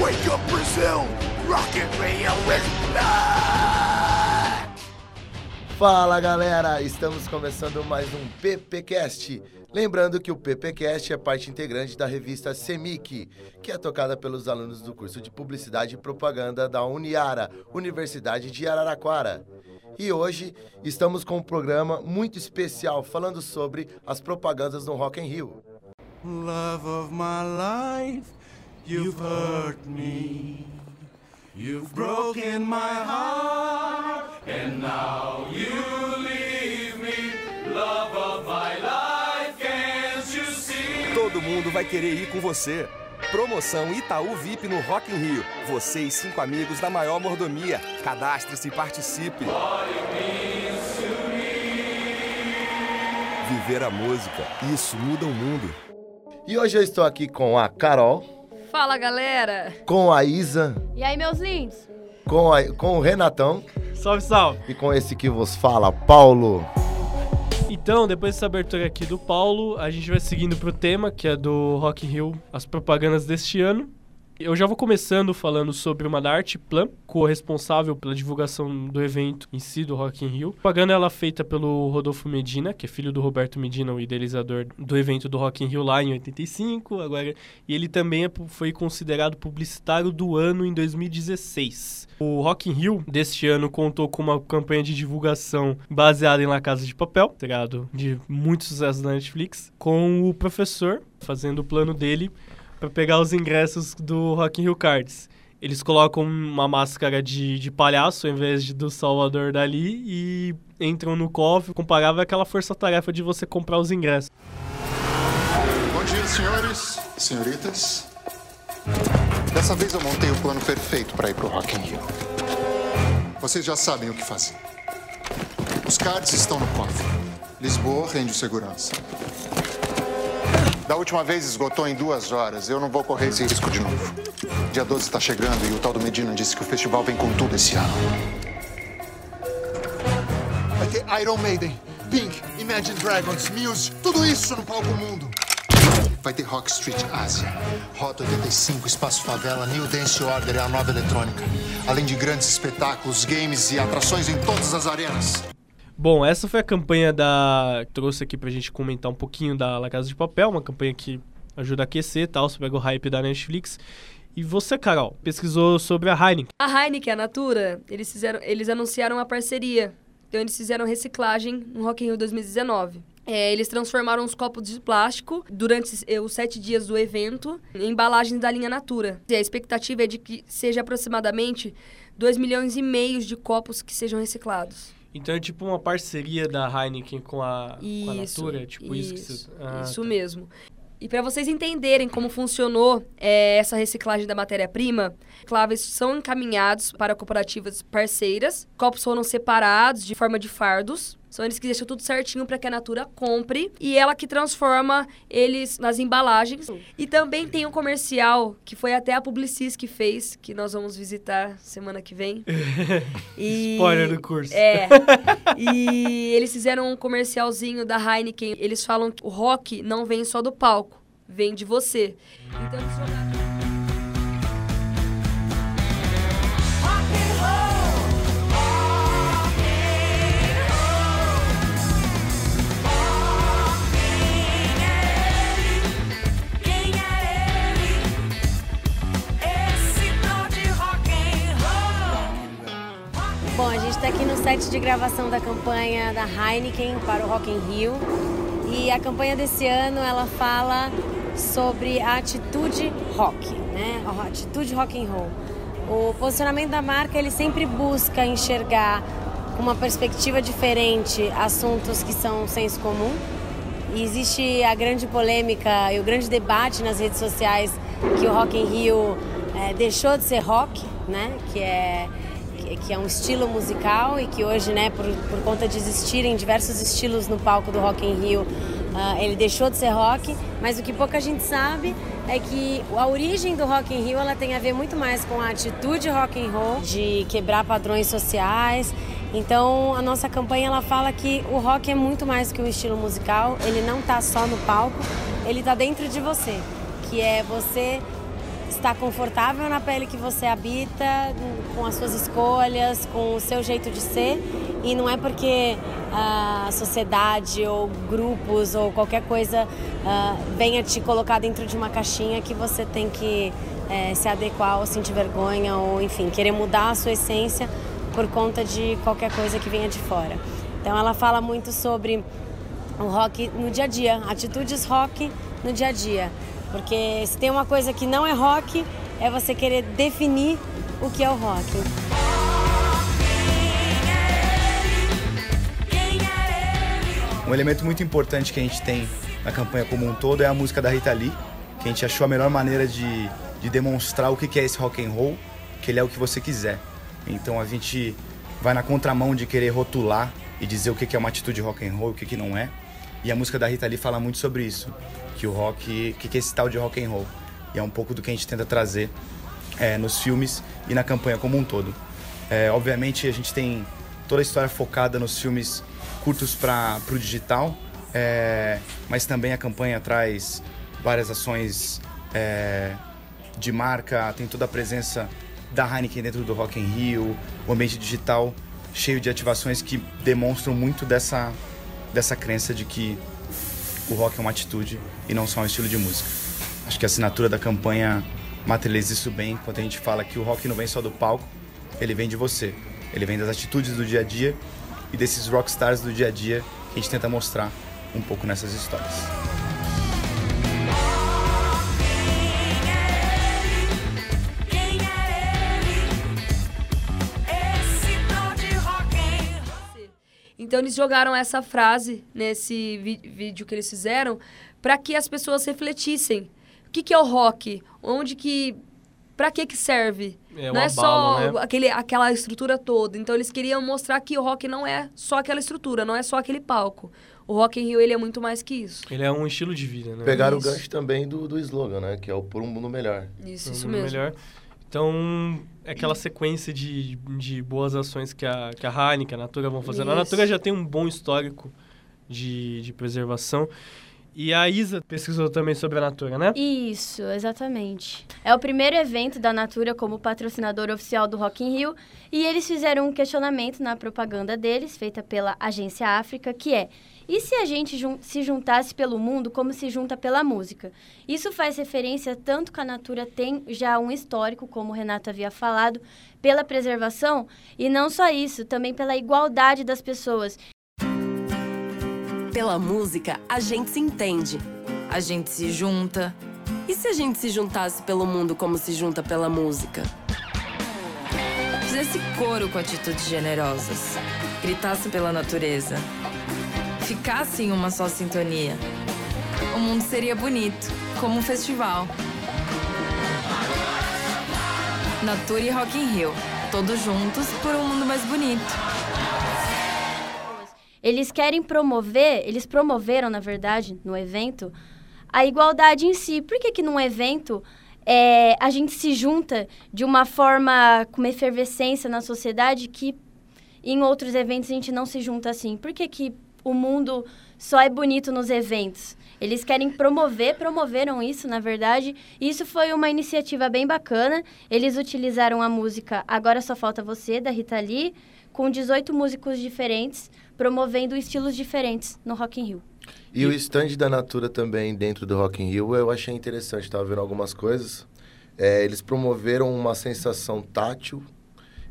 Wake up Brazil! Rocket Radio is back! Fala galera, estamos começando mais um PPcast. Lembrando que o PPcast é parte integrante da revista Semic, que é tocada pelos alunos do curso de Publicidade e Propaganda da Uniara, Universidade de Araraquara. E hoje estamos com um programa muito especial falando sobre as propagandas no Rock in Rio. Love of my life, you've hurt me. You've broken my heart, and now you leave me. Love of my life, can't you see? Todo mundo vai querer ir com você. Promoção Itaú VIP no Rock in Rio. Você e cinco amigos da maior mordomia. Cadastre-se e participe. Viver a música, isso muda o mundo. E hoje eu estou aqui com a Carol, Fala galera! com a Isa, E aí, meus lindos? com, a- com o Renatão Salve, salve! e com esse que vos fala, Paulo. Então, depois dessa abertura aqui do Paulo, a gente vai seguindo pro tema, que é do Rock in Rio, as propagandas deste ano. Eu já vou começando falando sobre uma da Arte Plan, co-responsável pela divulgação do evento em si, do Rock in Rio. A propaganda ela é feita pelo Rodolfo Medina, que é filho do Roberto Medina, o idealizador do evento do Rock in Rio lá em 85, agora e ele também é foi considerado publicitário do ano em 2016. O Rock in Rio deste ano contou com uma campanha de divulgação baseada em La Casa de Papel, tirado de muito sucesso na Netflix, com o professor fazendo o plano dele para pegar os ingressos do Rock in Rio Cards. Eles colocam uma máscara de, de palhaço em vez de do Salvador Dali e entram no cofre, comparável àquela força-tarefa de você comprar os ingressos. Bom dia, senhores, senhoritas. Dessa vez eu montei o plano perfeito para ir pro Rock in Rio. Vocês já sabem o que fazer. Os cards estão no cofre. Lisboa rende segurança. Da última vez esgotou em duas horas. Eu não vou correr esse risco de novo. Dia 12 está chegando e o tal do Medina disse que o festival vem com tudo esse ano. Vai ter Iron Maiden, Pink, Imagine Dragons, Muse, tudo isso no palco mundo. Vai ter Rock Street Ásia, Rota 85, Espaço Favela, New Dance Order e a nova eletrônica. Além de grandes espetáculos, games e atrações em todas as arenas. Bom, essa foi a campanha da. Trouxe aqui pra gente comentar um pouquinho da La Casa de Papel, uma campanha que ajuda a aquecer tal, você pega o hype da Netflix. E você, Carol, pesquisou sobre a Heineken. A Heineken, a Natura, eles, fizeram, eles anunciaram uma parceria. Então, eles fizeram reciclagem no Rock in Rio 2019. É, eles transformaram os copos de plástico durante os- os sete dias do evento em embalagens da linha Natura. E a expectativa é de que seja aproximadamente 2 milhões e meio de copos que sejam reciclados. Então é tipo uma parceria da Heineken com a, com a Isso, Natura? Tipo isso, isso, que você... Ah, isso tá. mesmo. E para vocês entenderem como funcionou é, essa reciclagem da matéria-prima, claves são encaminhados para cooperativas parceiras, copos foram separados de forma de fardos. São eles que deixam tudo certinho para que a Natura compre e ela que transforma eles nas embalagens. E também tem um comercial que foi até a Publicis que fez, que nós vamos visitar semana que vem. E- Spoiler do curso. é. E eles fizeram um comercialzinho da Heineken. Eles falam que o rock não vem só do palco, vem de você. Então eles jogaram- aqui no set de gravação da campanha da Heineken para o Rock in Rio. E a campanha desse ano, ela fala sobre a atitude rock, né? A atitude rock and roll. O posicionamento da marca, ele sempre busca enxergar uma perspectiva diferente assuntos que são senso comum. E existe a grande polêmica e o grande debate nas redes sociais que o Rock in Rio eh, deixou de ser rock, né? Que é que- é um estilo musical e que hoje, né, por, por conta de existirem diversos estilos no palco do Rock in Rio, ah, ele deixou de ser rock, mas o que pouca gente sabe é que a origem do Rock in Rio ela tem a ver muito mais com a atitude rock and roll, de quebrar padrões sociais. Então, a nossa campanha ela fala que o rock é muito mais que um estilo musical, ele não está só no palco, ele está dentro de você, que é você estar confortável na pele que você habita, com as suas escolhas, com o seu jeito de ser. E não é porque a sociedade ou grupos ou qualquer coisa uh, venha te colocar dentro de uma caixinha que você tem que é, se adequar ou sentir vergonha ou, enfim, querer mudar a sua essência por conta de qualquer coisa que venha de fora. Então ela fala muito sobre o rock no dia a dia, atitudes rock no dia a dia. Porque se tem uma coisa que não é rock, é você querer definir o que é o rock. Um elemento muito importante que a gente tem na campanha como um todo é a música da Rita Lee, que a gente achou a melhor maneira de, de demonstrar o que é esse rock and roll, que ele é o que você quiser. Então a gente vai na contramão de querer rotular e dizer o que é uma atitude rock and roll, o que não é. E a música da Rita Lee fala muito sobre isso, que o rock, que é esse tal de rock and roll. E é um pouco do que a gente tenta trazer é, nos filmes e na campanha como um todo. É, obviamente a gente tem toda a história focada nos filmes curtos para o digital, é, mas também a campanha traz várias ações é, de marca, tem toda a presença da Heineken dentro do Rock in Rio, o ambiente digital cheio de ativações que demonstram muito dessa, dessa crença de que o rock é uma atitude e não só um estilo de música. Acho que a assinatura da campanha materializa isso bem quando a gente fala que o rock não vem só do palco, ele vem de você. Ele vem das atitudes do dia a dia e desses rockstars do dia a dia que a gente tenta mostrar um pouco nessas histórias. Então eles jogaram essa frase nesse vídeo que eles fizeram para que as pessoas refletissem. O que, que é o rock? Onde que para que que serve? É, não é abalo, só né? aquele, aquela estrutura toda. Então eles queriam mostrar que o rock não é só aquela estrutura, não é só aquele palco. O Rock in Rio ele é muito mais que isso. Ele é um estilo de vida, né? Pegaram Isso. o gancho também do, do slogan, né? Que é o Por um Mundo Melhor. Isso, Um isso mundo mesmo. Melhor. Então, é aquela sequência de, de boas ações que a, que a Heineken, a Natura vão fazendo. A Isso. Natura já tem um bom histórico de, de preservação. E a Isa pesquisou também sobre a Natura, né? Isso, exatamente. É o primeiro evento da Natura como patrocinador oficial do Rock in Rio e eles fizeram um questionamento na propaganda deles, feita pela Agência África, que é: e se a gente jun- se juntasse pelo mundo como se junta pela música? Isso faz referência tanto que a Natura tem já um histórico, como o Renato havia falado, pela preservação e não só isso, também pela igualdade das pessoas. Pela música, a gente se entende. A gente se junta. E se a gente se juntasse pelo mundo como se junta pela música? Fizesse coro com atitudes generosas. Gritasse pela natureza. Ficasse em uma só sintonia. O mundo seria bonito, como um festival. Natura e Rock in Rio. Todos juntos por um mundo mais bonito. Eles querem promover, eles promoveram, na verdade, no evento, a igualdade em si. Por que que num evento é, a gente se junta de uma forma com uma efervescência na sociedade que em outros eventos a gente não se junta assim? Por que que o mundo só é bonito nos eventos? Eles querem promover, promoveram isso, na verdade. E Isso foi uma iniciativa bem bacana. Eles utilizaram a música Agora Só Falta Você, da Rita Lee, com 18 músicos diferentes, promovendo estilos diferentes no Rock in Rio. E o stand da Natura também dentro do Rock in Rio, eu achei interessante, estava vendo algumas coisas. É, eles promoveram uma sensação tátil,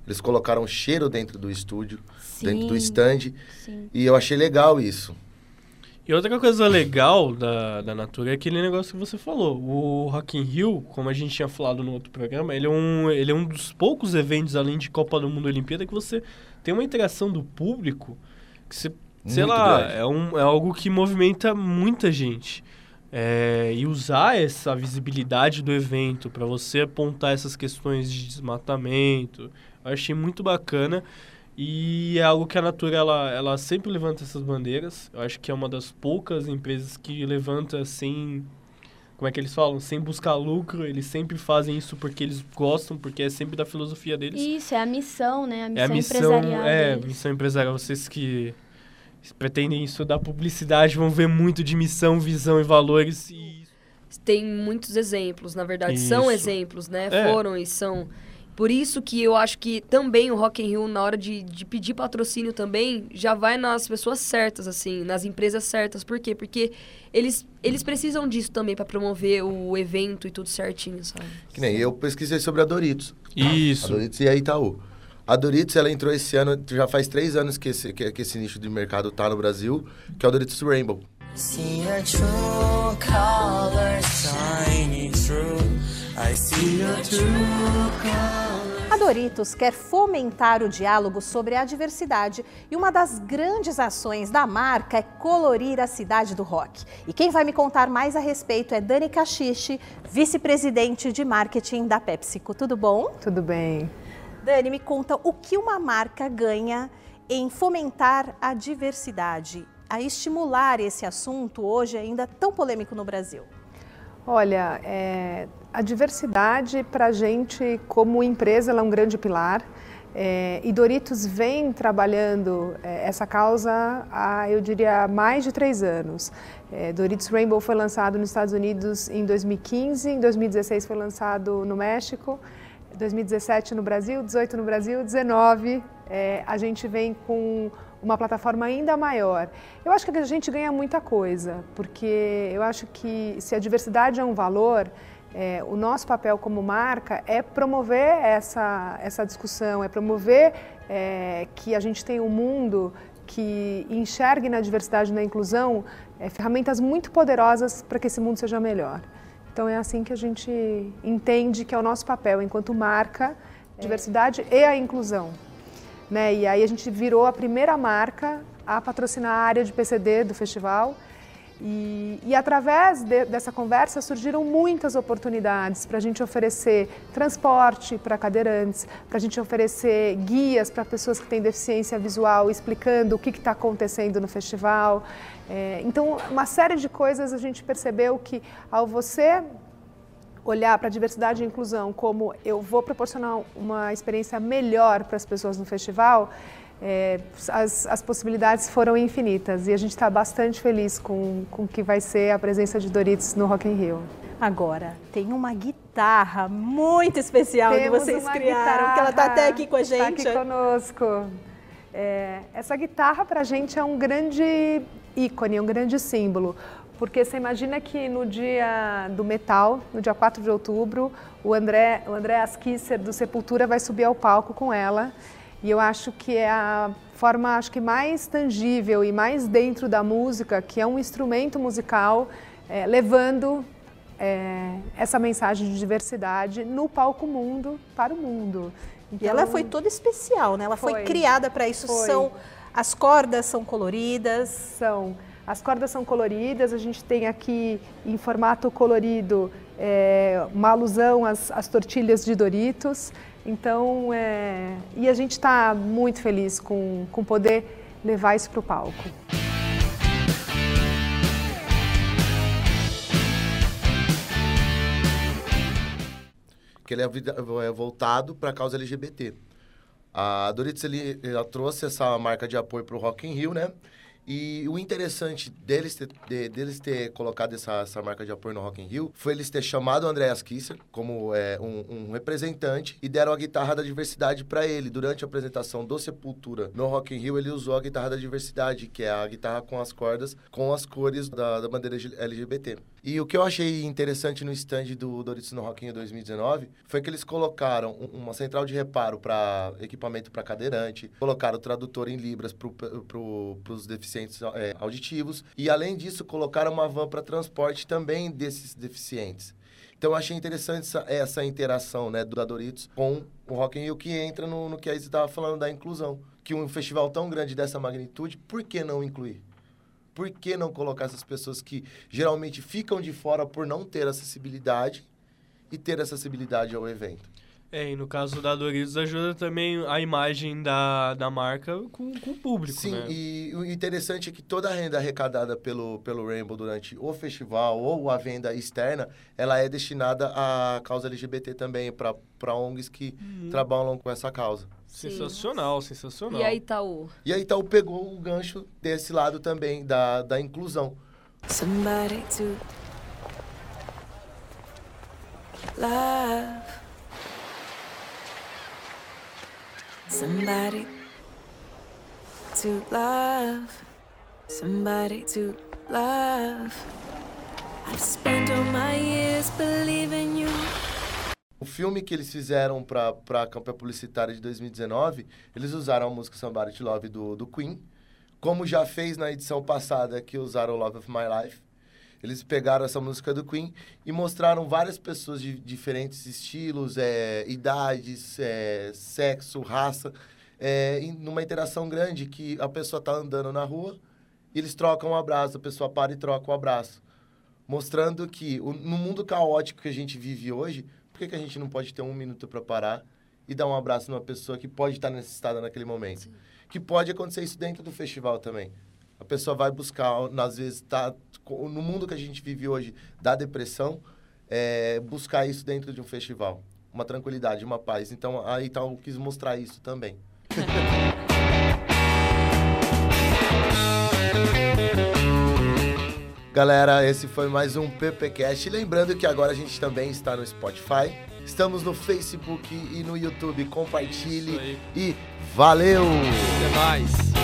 eles colocaram cheiro dentro do estúdio, dentro do Sim, stand, sim. e eu achei legal isso. E outra coisa legal da, da Natura é aquele negócio que você falou. O Rock in Rio, como a gente tinha falado no outro programa, ele é um, ele é um dos poucos eventos, além de Copa do Mundo e Olimpíada, que você tem uma interação do público que você, sei Muito lá, grande. é, um, é algo que movimenta muita gente. É, e usar essa visibilidade do evento para você apontar essas questões de desmatamento, eu achei muito bacana. E é algo que a Natura ela, ela sempre levanta essas bandeiras. Eu acho que é uma das poucas empresas que levanta sem. Como é que eles falam? Sem buscar lucro. Eles sempre fazem isso porque eles gostam, porque é sempre da filosofia deles. Isso, é a missão, né? A missão, é a missão, empresarial é, deles. missão empresarial. Vocês que pretendem estudar publicidade vão ver muito de missão, visão e valores. E tem muitos exemplos, na verdade, são Isso. exemplos, né? É. Foram e são. Por isso que eu acho que também o Rock in Rio, na hora de, de pedir patrocínio também, já vai nas pessoas certas, assim, nas empresas certas. Por quê? Porque eles, eles precisam disso também para promover o evento e tudo certinho, sabe? Que nem eu pesquisei sobre a Doritos. Isso. A Doritos e a Itaú. A Doritos, ela entrou esse ano, já faz três anos que esse, que, que esse nicho de mercado tá no Brasil, que é o Doritos Rainbow. See your true colors shining through. A Doritos quer fomentar o diálogo sobre a diversidade e uma das grandes ações da marca é colorir a cidade do rock. E quem vai me contar mais a respeito é Dani Cachiche, vice-presidente de marketing da PepsiCo. Tudo bom? Tudo bem. Dani, me conta o que uma marca ganha em fomentar a diversidade, a estimular esse assunto hoje ainda tão polêmico no Brasil. Olha, é, a diversidade para a gente, como empresa, é um grande pilar. É, e Doritos vem trabalhando é, essa causa há, eu diria, mais de três anos. É, Doritos Rainbow foi lançado nos Estados Unidos em 2015, em 2016 foi lançado no México, 2017 no Brasil, 18 no Brasil, 19 é, a gente vem com uma plataforma ainda maior. Eu acho que a gente ganha muita coisa, porque eu acho que se a diversidade é um valor, é, o nosso papel como marca é promover essa, essa discussão, é promover é, que a gente tenha um mundo que enxergue na diversidade e na inclusão é, ferramentas muito poderosas para que esse mundo seja melhor. Então é assim que a gente entende que é o nosso papel enquanto marca, a diversidade e a inclusão. Né? E aí a gente virou a primeira marca a patrocinar a área de PCD do festival. E, e através de, dessa conversa surgiram muitas oportunidades para a gente oferecer transporte para cadeirantes, para a gente oferecer guias para pessoas que têm deficiência visual, explicando o que está acontecendo no festival. É, então, uma série de coisas a gente percebeu que ao você olhar para a diversidade e inclusão como eu vou proporcionar uma experiência melhor para as pessoas no festival, é, as, as, possibilidades foram infinitas e a gente está bastante feliz com o que vai ser a presença de Doritos no Rock in Rio. Agora, tem uma guitarra muito especial Temos que vocês criaram, guitarra, que ela está até aqui com a gente. Está aqui conosco. É, essa guitarra para a gente é um grande ícone, um grande símbolo. Porque você imagina que no dia do metal, no dia 4 de outubro, o André, o André Askisser do Sepultura vai subir ao palco com ela. E eu acho que é a forma acho que mais tangível e mais dentro da música, que é um instrumento musical é, levando é, essa mensagem de diversidade no palco mundo para o mundo. Então, e ela foi toda especial, né? Ela foi, foi criada para isso. Foi. São as cordas são coloridas. São. As cordas são coloridas, a gente tem aqui em formato colorido é, uma alusão às, às, tortilhas de Doritos. Então, é, e a gente está muito feliz com, com poder levar isso para o palco. Que ele é voltado para a causa LGBT. A Doritos ele, ela trouxe essa marca de apoio para o Rock in Rio, né? E o interessante deles ter, de, deles ter colocado essa, essa marca de apoio no Rock in Rio foi eles ter chamado o Andreas Kisser como é, um, um, representante e deram a guitarra da diversidade para ele. Durante a apresentação do Sepultura no Rock in Rio, ele usou a guitarra da diversidade, que é a guitarra com as cordas, com as cores da, da bandeira LGBT. E o que eu achei interessante no stand do Doritos no Rock in Rio 2019 foi que eles colocaram uma central de reparo para equipamento para cadeirante, colocaram o tradutor em libras para pro, os deficientes é, auditivos e, além disso, colocaram uma van para transporte também desses deficientes. Então, eu achei interessante essa, essa interação né, do da Doritos com o Rock in Rio, que entra no, no que a Isa estava falando da inclusão. Que um festival tão grande dessa magnitude, por que não incluir? Por que não colocar essas pessoas que geralmente ficam de fora por não ter acessibilidade e ter acessibilidade ao evento? É, e no caso da Doritos ajuda também a imagem da, da marca com, com o público, Sim, né? e o interessante é que toda a renda arrecadada pelo, pelo Rainbow durante o festival ou a venda externa, ela é destinada à causa LGBT também, para ONGs que Uhum. trabalham com essa causa. Sensacional, sensacional. E a Itaú? E a Itaú pegou o gancho desse lado também, da, da inclusão. Somebody to love. Somebody to love. Somebody to love. I've spent all my years believing you. O filme que eles fizeram pra, pra campanha publicitária de 2019, eles usaram a música Somebody to Love do, do Queen, como já fez na edição passada que usaram Love of My Life. Eles pegaram essa música do Queen e mostraram várias pessoas de diferentes estilos, é, idades, é, sexo, raça, é, em- numa interação grande que a pessoa tá andando na rua, e eles trocam um abraço, a pessoa para e troca um abraço. Mostrando que o- no mundo caótico que a gente vive hoje, por que, que a gente não pode ter um minuto para parar e dar um abraço numa pessoa que pode estar necessitada naquele momento? Que pode acontecer isso dentro do festival também. A pessoa vai buscar, às vezes, tá, co- no mundo que a gente vive hoje da depressão, é, buscar isso dentro de um festival. Uma tranquilidade, uma paz. Então, aí então, eu quis mostrar isso também. Galera, esse foi mais um PPcast. Lembrando que agora a gente também está no Spotify. Estamos no Facebook e no YouTube. Compartilhe e valeu! Até mais!